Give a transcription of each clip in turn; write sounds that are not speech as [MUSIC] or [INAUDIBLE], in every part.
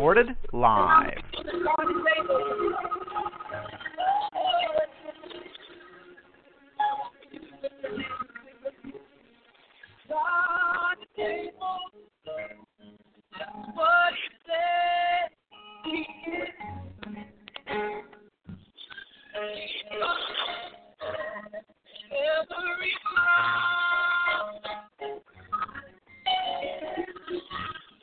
Recorded live. Every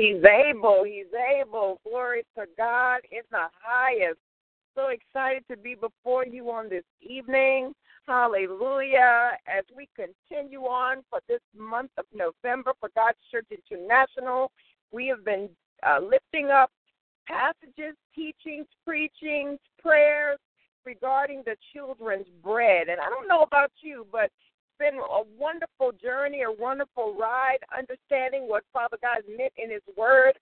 He's able. He's able. Glory to God in the highest. So excited to be before you on this evening. Hallelujah. As we continue on for this month of November for God's Church International, we have been uh, lifting up passages, teachings, preachings, prayers regarding the children's bread. And I don't know about you, but been a wonderful journey, a wonderful ride, understanding what Father God meant in His Word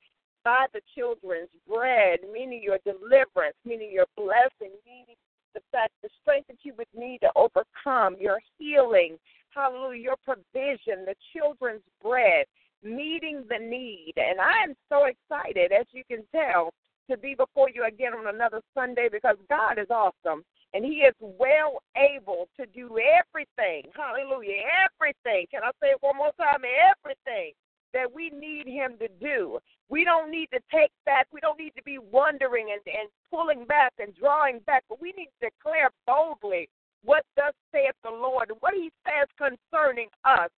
by the children's bread, meaning your deliverance, meaning your blessing, meaning the fact, the strength that you would need to overcome, your healing, hallelujah, your provision, the children's bread, meeting the need. And I am so excited, as you can tell, to be before you again on another Sunday because God is awesome and he is well able to do everything. Hallelujah. Everything. Can I say it one more time? Everything that we need him to do. We don't need to take back. We don't need to be wondering and, and pulling back and drawing back, but we need to declare boldly what thus saith the Lord and what he says concerning us.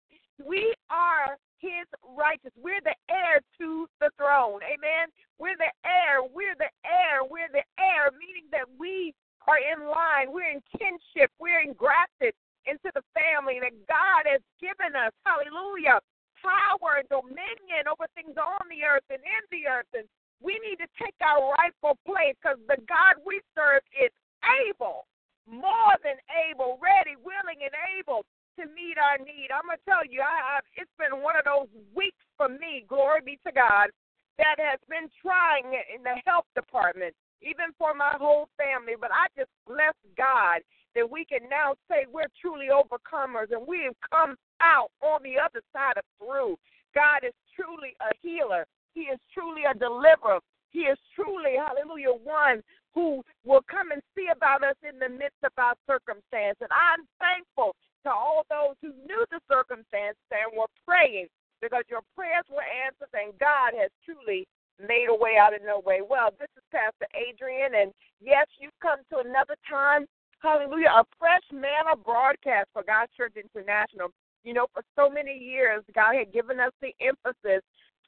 We are his righteous. We're the heir to the throne. Amen. We're the heir. We're the heir. We're the heir, meaning that we are in line. We're in kinship. We're engrafted into the family that God has given us. Hallelujah. Power and dominion over things on the earth and in the earth. And we need to take our rightful place because the God we serve is able, more than able, ready, willing, and able to meet our need. I'm going to tell you, I, I, it's been one of those weeks for me, glory be to God, that has been trying in the health department even for my whole family. But I just bless God that we can now say we're truly overcomers and we have come out on the other side of through. God is truly a healer. He is truly a deliverer. He is truly, hallelujah, one who will come and see about us in the midst of our circumstance. And I'm thankful to all those who knew the circumstance and were praying because your prayers were answered and God has truly made a way out of no way. Well, this is Pastor Adrian, and yes, you've come to another time hallelujah, a fresh manna broadcast for God's Church International. You know, for so many years, God had given us the emphasis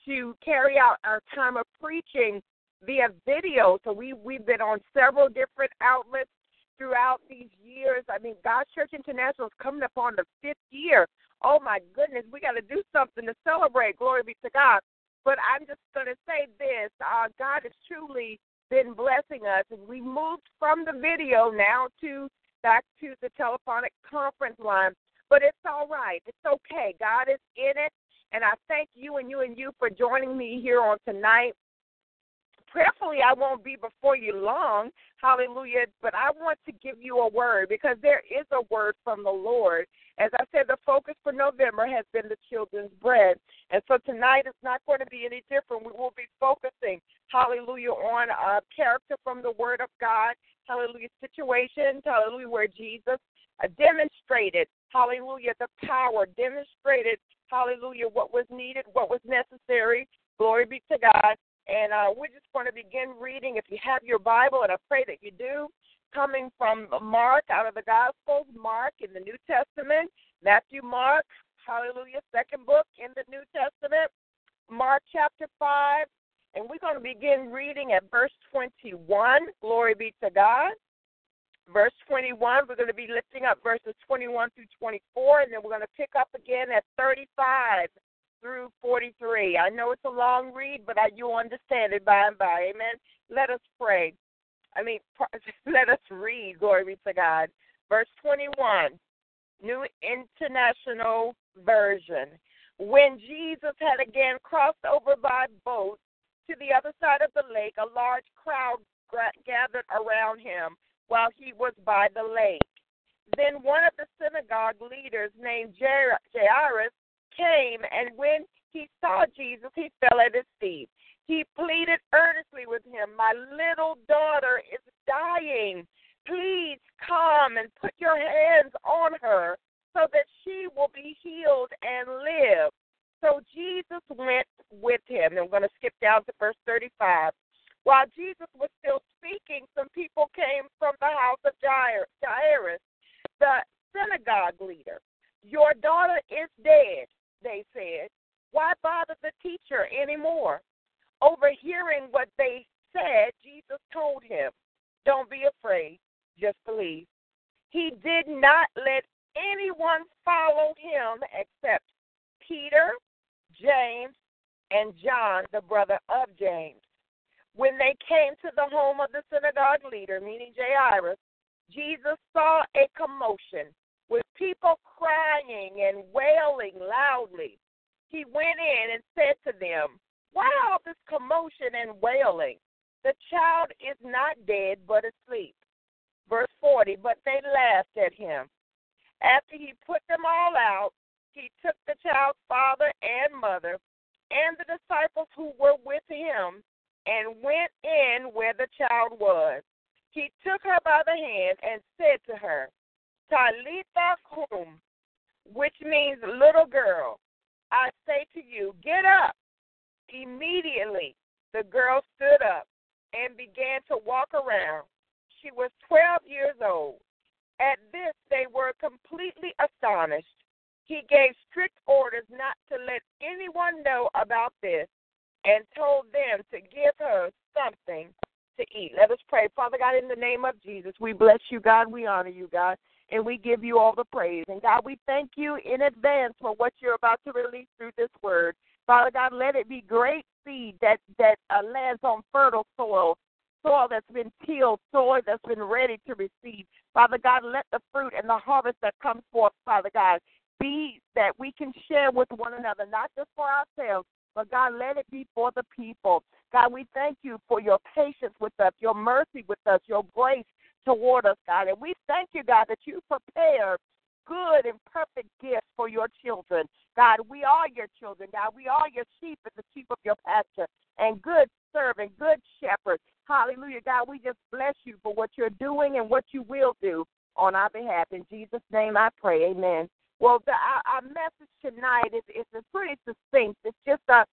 to carry out our time of preaching via video. So we we've been on several different outlets throughout these years. I mean, God's Church International is coming up on the fifth year. Oh my goodness, we got to do something to celebrate. Glory be to God. But I'm just going to say this: uh, God has truly been blessing us, and we moved from the video now to back to the telephonic conference line. But it's all right. It's okay. God is in it. And I thank you and you and you for joining me here on tonight. Prayerfully, I won't be before you long. Hallelujah. But I want to give you a word because there is a word from the Lord. As I said, the focus for November has been the children's bread. And so tonight it's not going to be any different. We will be focusing, hallelujah, on a character from the Word of God. Hallelujah, situations, hallelujah, where Jesus uh, demonstrated, hallelujah, the power, demonstrated, hallelujah, what was needed, what was necessary. Glory be to God. And uh, we're just going to begin reading. If you have your Bible, and I pray that you do, coming from Mark out of the Gospels, Mark in the New Testament, Matthew, Mark, hallelujah, second book in the New Testament, Mark chapter 5. And we're going to begin reading at verse 21. Glory be to God verse 21. We're going to be lifting up verses 21 through 24, and then we're going to pick up again at 35 through 43. I know it's a long read, but I, you'll understand it by and by. Amen. Let us pray. I mean, [LAUGHS] let us read. Glory be to God. Verse 21, New International Version. When Jesus had again crossed over by boat to the other side of the lake, a large crowd gathered around him while he was by the lake. Then one of the synagogue leaders named Jairus came, and when he saw Jesus, he fell at his feet. He pleaded earnestly with him, My little daughter is dying. Please come and put your hands on her so that she will be healed and live. So Jesus went with him. And I'm going to skip down to verse 35. While Jesus was still speaking, some people came from the house of Jairus, the synagogue leader. Your daughter is dead, they said. Why bother the teacher anymore? Overhearing what they said, Jesus told him, Don't be afraid, just believe. He did not let anyone follow him except Peter, James, and John, the brother of James. When they came to the home of the synagogue leader, meaning Jairus, Jesus saw a commotion with people crying and wailing loudly. He went in and said to them, Why all this commotion and wailing? The child is not dead, but asleep. Verse 40 But they laughed at him. After he put them all out, he took the child's father and mother and the disciples who were with him and went in where the child was. He took her by the hand and said to her, Talitha kum, which means little girl, I say to you, get up. Immediately the girl stood up and began to walk around. She was 12 years old. At this, they were completely astonished. He gave strict orders not to let anyone know about this and told them to give her something to eat. Let us pray. Father God, in the name of Jesus, we bless you, God. We honor you, God. And we give you all the praise. And God, we thank you in advance for what you're about to release through this word. Father God, let it be great seed that, that uh, lands on fertile soil, soil that's been tilled, soil that's been ready to receive. Father God, let the fruit and the harvest that comes forth, Father God, be that we can share with one another, not just for ourselves, but God, let it be for the people. God, we thank you for your patience with us, your mercy with us, your grace toward us, God. And we thank you, God, that you prepared good and perfect gifts for your children. God, we are your children, God. We are your sheep and the sheep of your pasture and good servant, good shepherd. Hallelujah, God. We just bless you for what you're doing and what you will do on our behalf. In Jesus' name I pray. Amen. Well, the, our, our message tonight is, is pretty succinct. It's just uh,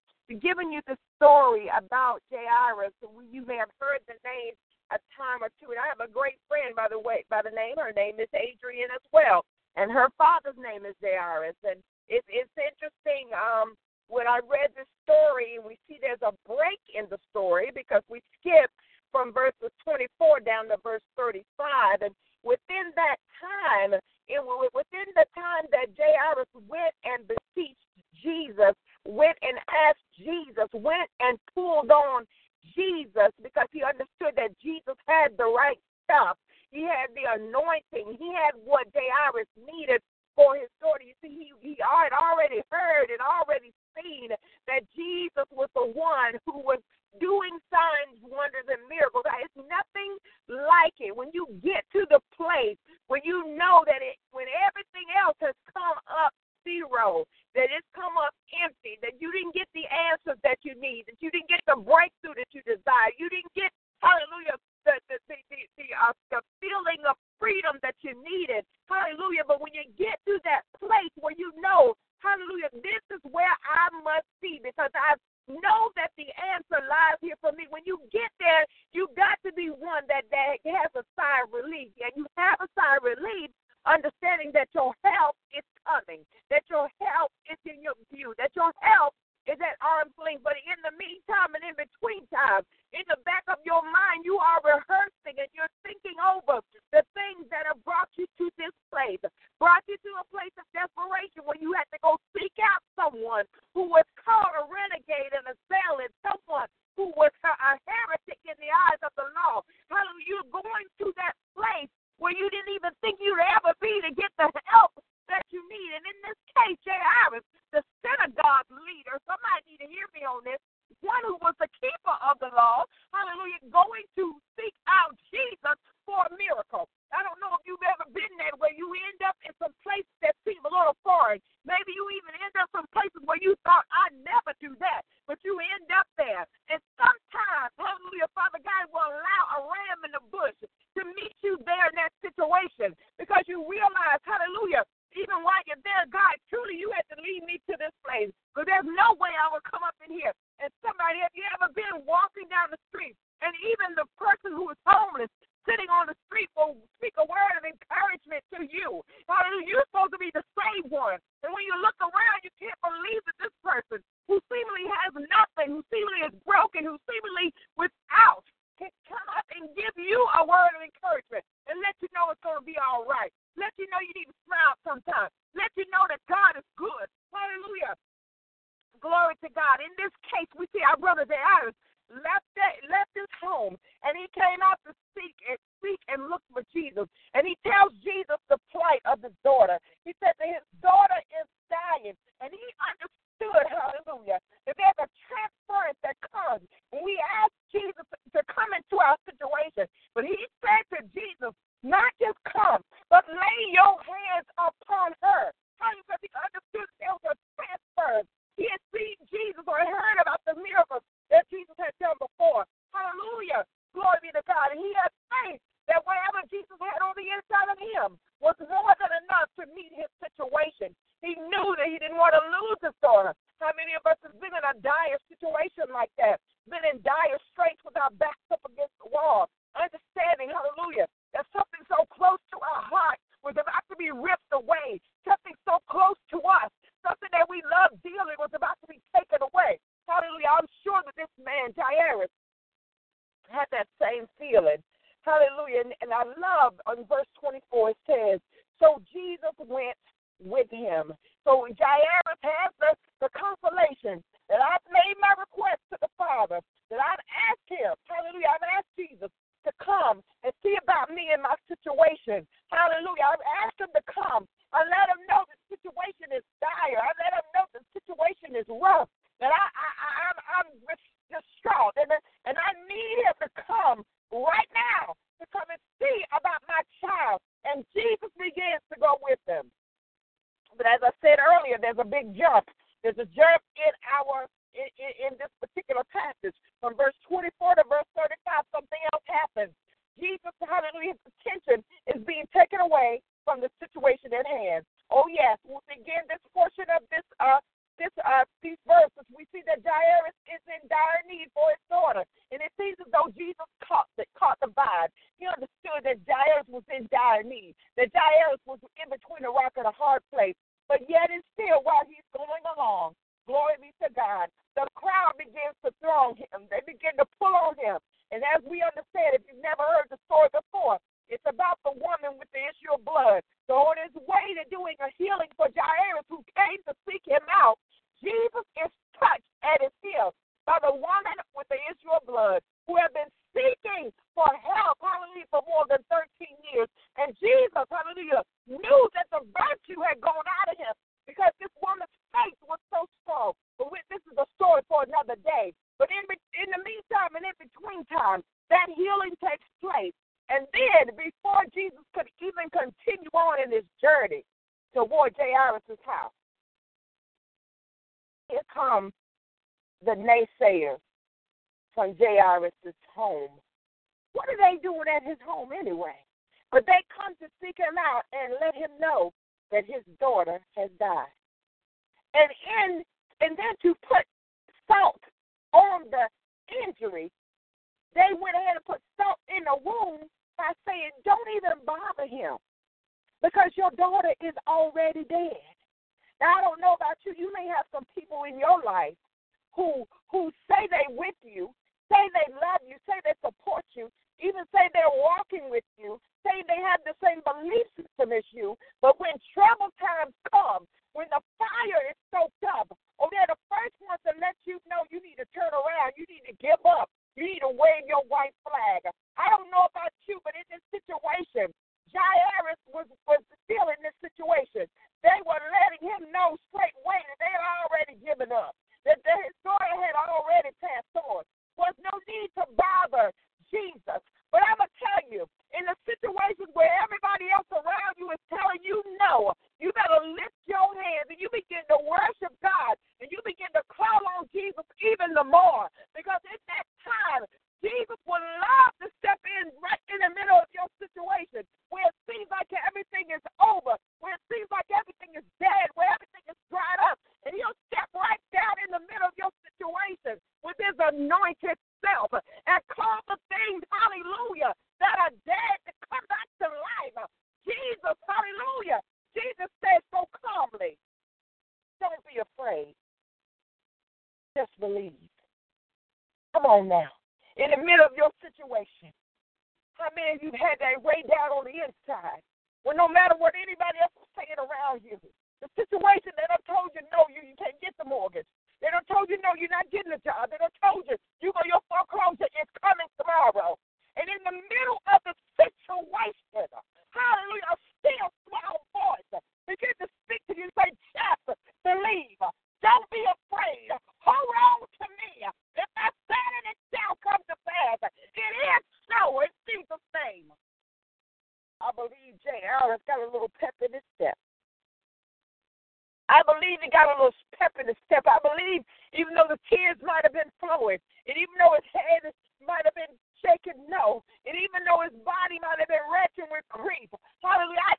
giving you the story about Jairus. You may have heard the name a time or two. And I have a great friend, by the way, by the name. Her name is Adrian as well, and her father's name is Darius. And it's it's interesting. Um, when I read the story, we see there's a break in the story because we skip from verses 24 down to verse 35, and within that time, it, within the time that Jairus went and beseeched Jesus, went and asked Jesus, went and right stuff. He had the anointing But I've realize, hallelujah, even while you're there, God, truly you had to lead me to this place. Because there's no way I would come inside of him. Was one His attention is being taken away from the situation at hand. Oh yes, once again, this portion of this uh this uh these verses, we see that Jairus is in dire need for his daughter, and it seems as though Jesus caught that caught the vibe. He understood that Jairus was in dire need, that Jairus was in between a rock and a hard place. But yet and still, while he's going along, glory be to God, the crowd begins to throng him. They begin to pull on him. And as we understand, if you've never heard the story before, it's about the woman with the issue of blood. So on his way to doing a healing for Jairus, who came to seek him out, Jesus is touched at his heel by the woman with the issue of blood who had been seeking for help, hallelujah, for more than 13 years. And Jesus, hallelujah, knew that the virtue had gone out of him because this woman's faith was so strong. But this is a story for another day. But in, in the meantime and in between time, that healing takes place. And then, before Jesus could even continue on in his journey toward Jairus' house, here come the naysayers from Jairus' home. What are they doing at his home anyway? But they come to seek him out and let him know that his daughter has died. And in and then to put salt on the injury, they went ahead and put salt in the wound by saying, Don't even bother him because your daughter is already dead. Now I don't know about you. You may have some people in your life who who say they with you, say they love you, say they support you, even say they're walking with you, say they have the same belief system as you, but when trouble times come, when the fire is soaked up, oh, they're the first ones to let you know you need to turn around, you need to give up, you need to wave your white flag. I don't know about you, but in this situation, Jairus was, was still in this situation. They were letting him know straight away that they had already given up, that his daughter had already passed on. Was no need to bother Jesus. But I'm going to tell you, in the situations where everybody else around you is telling you no, you better lift your hands and you begin to worship God and you begin to call on Jesus even the more. Because in that time, Jesus would love to step in right in the middle of your situation where it seems like everything is over, where it seems like everything is dead, where everything is dried up. And he'll step right down in the middle of your situation with his anointed self and call the things, hallelujah, that are dead to come back to life. Jesus, hallelujah. Jesus says so calmly, don't be afraid. Just believe. Come on now. In the middle of your situation, how many of you had that way down on the inside? Well, no matter what anybody else is saying around you, the situation that I told you no, you, you can't get the mortgage. They don't told you no, you're not getting a job. They don't told you you go your foreclosure is coming tomorrow. And in the middle of the situation, hallelujah, a still small voice begin to speak to you and say, just believe. Don't be afraid. Hold on to me. If I said it, it shall come to pass. It is so in Jesus' name. I believe Jairus got a little pep in his step. I believe he got a little pep in his step. I believe, even though the tears might have been flowing, and even though his head might have been shaking, no, and even though his body might have been wretched with grief, hallelujah, I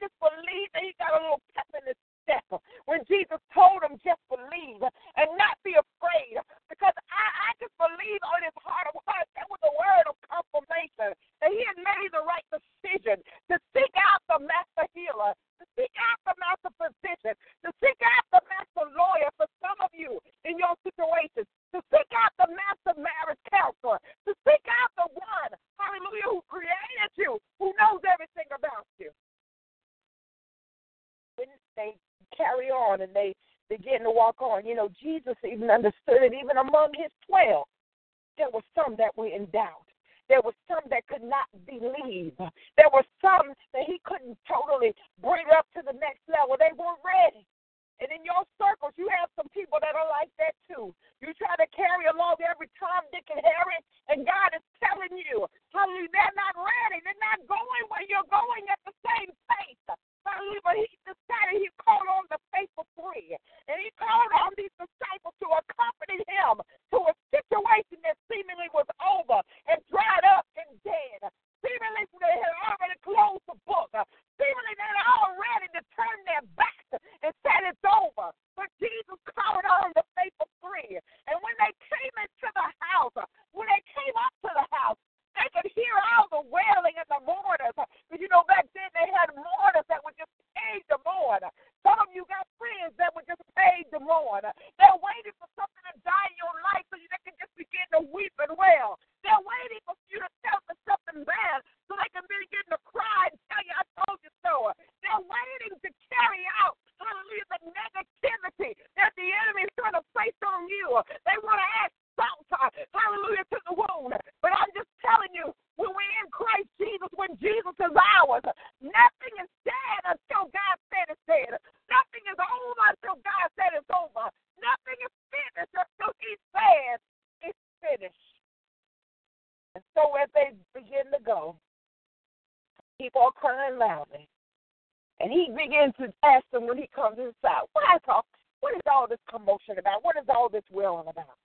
all this wailing about?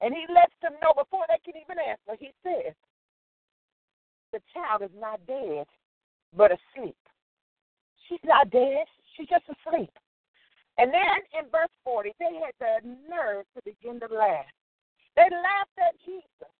And he lets them know before they can even answer. He says, the child is not dead, but asleep. She's not dead. She's just asleep. And then in verse 40, they had the nerve to begin to laugh. They laughed at Jesus.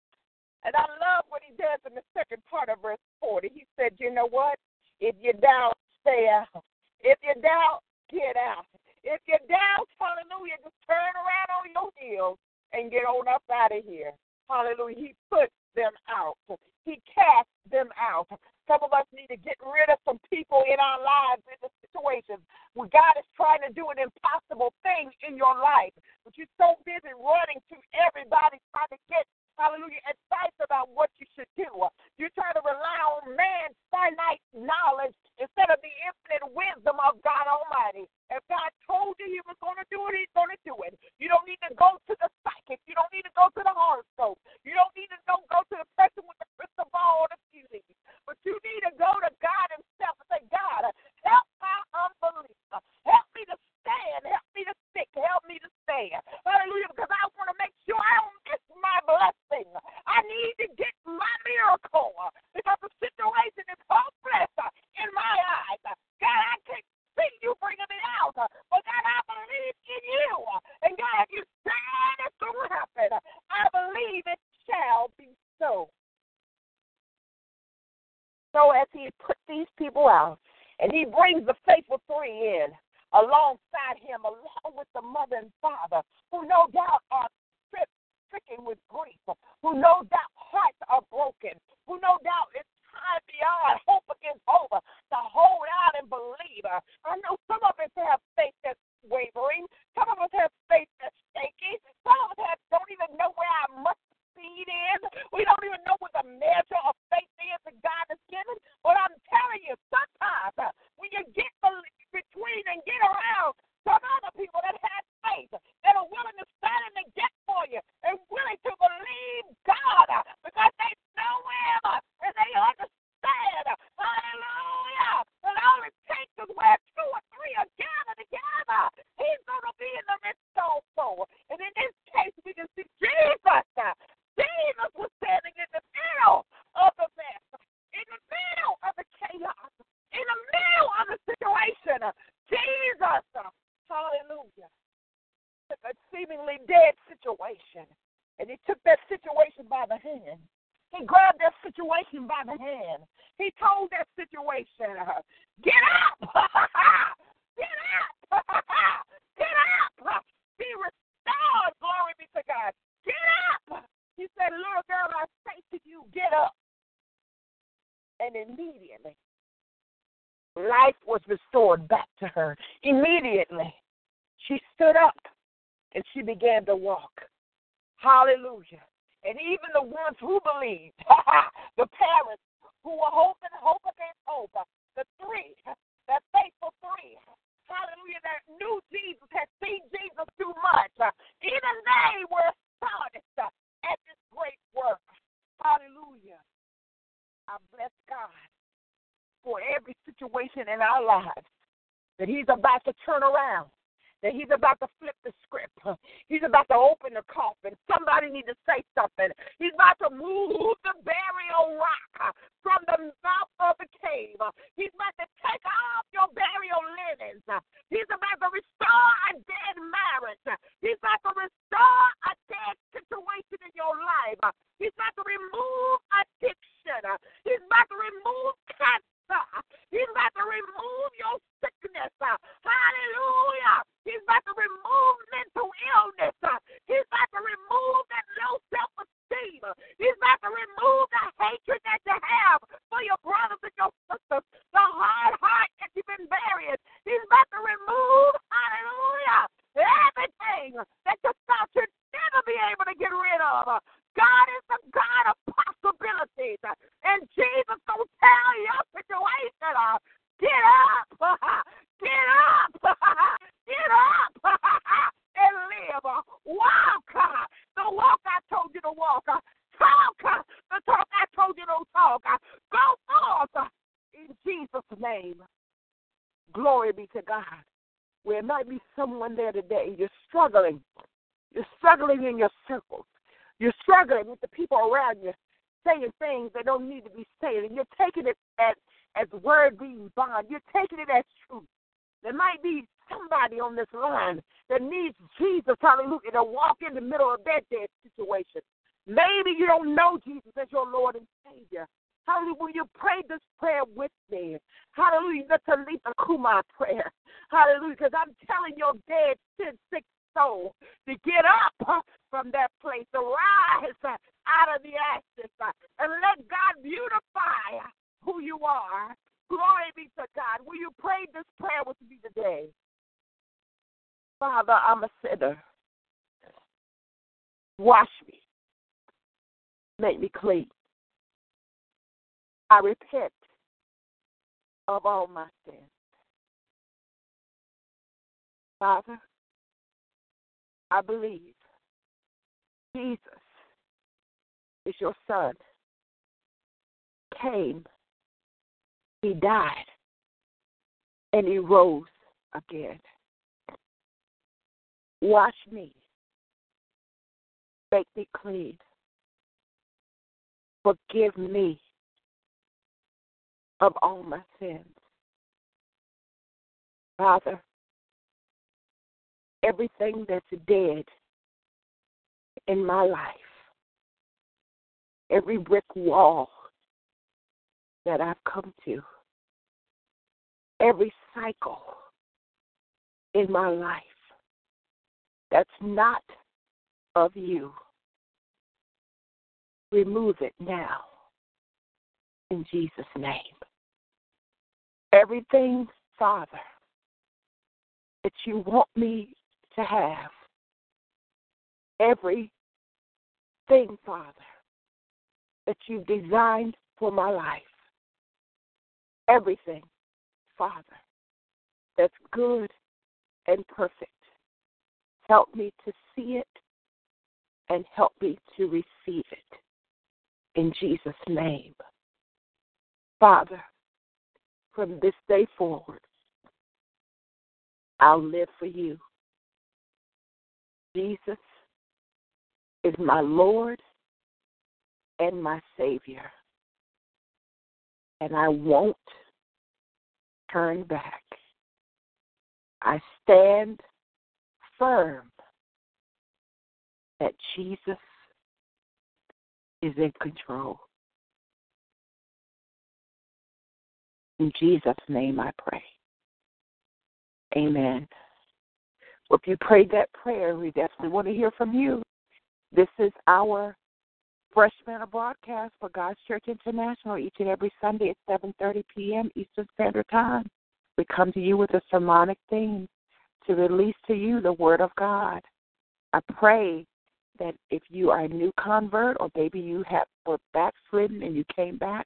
And I love what he does in the second part of verse 40. He said, You know what? If you doubt, stay out. If you doubt, get out. If you're down, hallelujah, just turn around on your heels and get on up out of here. Hallelujah. He put them out. He cast them out. Some of us need to get rid of some people in our lives in the situations where God is trying to do an impossible thing in your life, but you're so busy running to everybody trying to get hallelujah, advice about what you should do. You're trying to rely on man's finite knowledge instead of the infinite wisdom of God Almighty. If God told you He was going to do it, He's going to do it. You don't need to go to the psychic. You don't need to go to the horoscope. You don't need to go, go to the person with the crystal ball or the fusing. But you need to go to God Himself and say, God, help my unbelief. Help me to stand. Help me to stick. Help me to stand. Hallelujah. Because I want to make sure I don't miss my blessing. I need to get my miracle. Because the situation is hopeless in my eyes. God, I can't see you bringing me out. But God, I believe in you. And God, if you said it's going to happen, I believe it shall be so. So as he put people out, and he brings the faithful three in alongside him, along with the mother and father, who no doubt are stricken with grief, who no doubt hearts are broken, who no doubt it's time beyond hope against hope to hold out and believe. I know some of us have faith that's wavering, some of us have faith that's shaky, some of us have, don't even know where our mustard seed is. We don't even know what the measure of faith is that God has given. But I'm telling you, sometimes uh, when you get between and get around some other people that have faith, that are willing to stand in the gap for you and willing to believe God uh, because they know Him uh, and they understand. Hallelujah. And all it takes is where two or three are gathered together. He's going to be in the midst also. And in this case, we can see Jesus. Jesus was standing in the middle of the mess, in the middle of the chaos, in the middle of the situation. Jesus, hallelujah, took a seemingly dead situation and he took that situation by the hand. He grabbed that situation by the hand. He told that situation, get up! get up! get up! Be restored. Glory be to God. Get up! He said, Little girl, I say to you, get up. And immediately, life was restored back to her. Immediately, she stood up and she began to walk. Hallelujah. And even the ones who believed, the parents who were hoping, hope against hope, the three, that faithful three, hallelujah, that knew Jesus, had seen Jesus too much, even they were astonished at this great work. Hallelujah. I bless God for every situation in our lives that He's about to turn around that he's about to flip the script. He's about to open the coffin. Somebody need to say something. He's about to move the burial rock from the mouth of the cave. He's about to take off your burial linens. He's about to restore a dead marriage. He's about to restore a dead situation in your life. He's about to remove addiction. He's about to remove cancer. He's about to remove your sickness. Uh, hallelujah. He's about to remove mental illness. Uh, he's about to remove that low self esteem. Uh, he's about to remove the hatred that you have for your brothers and your sisters, the hard heart that you've been burying. He's about to remove, hallelujah, everything that you thought you'd never be able to get rid of. God is a God of possibilities. And Jesus gonna tell your situation, uh, get up, [LAUGHS] get up, [LAUGHS] get up, [LAUGHS] and live. Uh, walk uh, the walk I told you to walk. Uh, talk the talk I told you to talk. Go forth in Jesus' name. Glory be to God. Where There might be someone there today. You're struggling. You're struggling in your circles. You're struggling with the people around you saying things that don't need to be said, and you're taking it as as word being bond. You're taking it as truth. There might be somebody on this line that needs Jesus, hallelujah, to walk in the middle of that dead situation. Maybe you don't know Jesus as your Lord and Savior. Hallelujah. Will you pray this prayer with me? Hallelujah. The Talitha Kumar prayer. Hallelujah. Because I'm telling your dead, sin sick soul to get up from that place, to rise uh, out of the ashes, uh, and let God beautify who you are. Glory be to God. Will you pray this prayer with me today? Father, I'm a sinner. Wash me. Make me clean. I repent of all my sins. Father, I believe Jesus is your son. Came, he died, and he rose again. Wash me, make me clean, forgive me of all my sins. Father, everything that's dead in my life, every brick wall that I've come to, every cycle in my life that's not of you, remove it now in Jesus' name. Everything, Father, that you want me to have, everything, Father, that you've designed for my life, everything, Father, that's good and perfect. Help me to see it and help me to receive it. In Jesus' name. Father, from this day forward, I'll live for you. Jesus is my Lord and my Savior. And I won't turn back. I stand firm that Jesus is in control. In Jesus' name I pray. Amen. Well, if you prayed that prayer, we definitely want to hear from you. This is our Fresh Manna broadcast for God's Church International each and every Sunday at 7.30 p.m. Eastern Standard Time. We come to you with a sermonic theme to release to you the Word of God. I pray that if you are a new convert or maybe you have were backslidden and you came back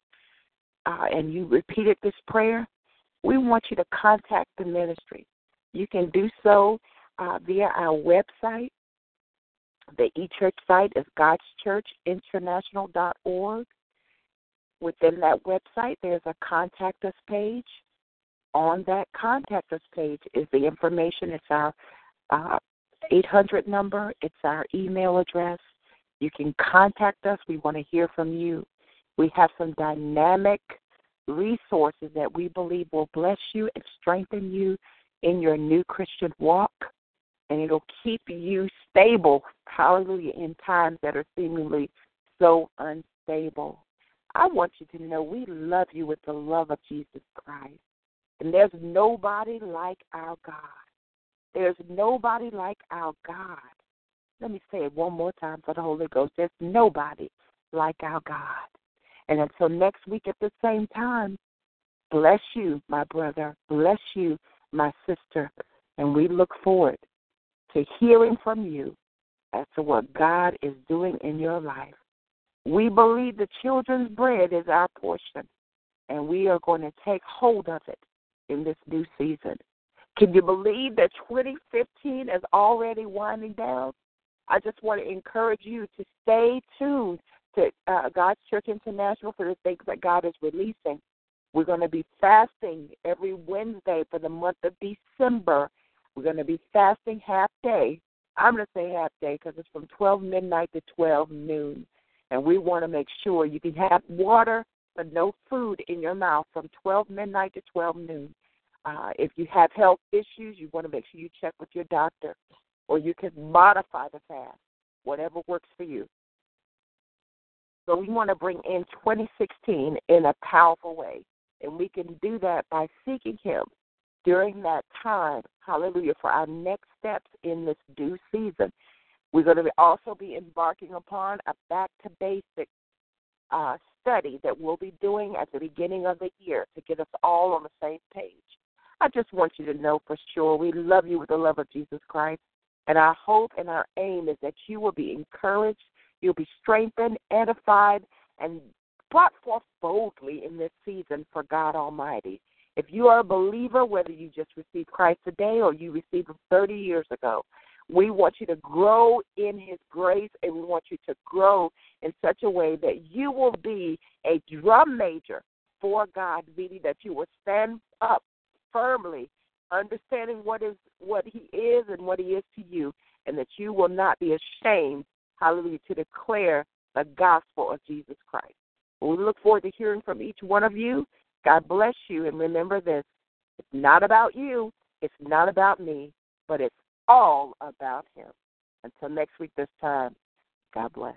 uh, and you repeated this prayer, we want you to contact the ministry. You can do so uh, via our website. The eChurch site is godschurchinternational.org. Within that website, there's a contact us page. On that contact us page is the information. It's our uh, 800 number, it's our email address. You can contact us. We want to hear from you. We have some dynamic resources that we believe will bless you and strengthen you in your new Christian walk. And it'll keep you stable, hallelujah, in times that are seemingly so unstable. I want you to know we love you with the love of Jesus Christ. And there's nobody like our God. There's nobody like our God. Let me say it one more time for the Holy Ghost. There's nobody like our God. And until next week at the same time, bless you, my brother. Bless you, my sister. And we look forward to hearing from you as to what God is doing in your life. We believe the children's bread is our portion, and we are going to take hold of it in this new season. Can you believe that 2015 is already winding down? I just want to encourage you to stay tuned to uh, God's Church International for the things that God is releasing. We're going to be fasting every Wednesday for the month of December. We're going to be fasting half day. I'm going to say half day because it's from 12 midnight to 12 noon. And we want to make sure you can have water but no food in your mouth from 12 midnight to 12 noon. Uh, if you have health issues, you want to make sure you check with your doctor, or you can modify the fast, whatever works for you. So we want to bring in 2016 in a powerful way, and we can do that by seeking Him during that time. Hallelujah! For our next steps in this due season, we're going to also be embarking upon a back to basics uh, study that we'll be doing at the beginning of the year to get us all on the same page. I just want you to know for sure we love you with the love of Jesus Christ. And our hope and our aim is that you will be encouraged, you'll be strengthened, edified, and brought forth boldly in this season for God Almighty. If you are a believer, whether you just received Christ today or you received Him 30 years ago, we want you to grow in His grace and we want you to grow in such a way that you will be a drum major for God, meaning that you will stand up firmly, understanding what is what He is and what He is to you, and that you will not be ashamed, hallelujah, to declare the gospel of Jesus Christ. We look forward to hearing from each one of you. God bless you, and remember this it's not about you, it's not about me, but it's all about Him. Until next week, this time, God bless.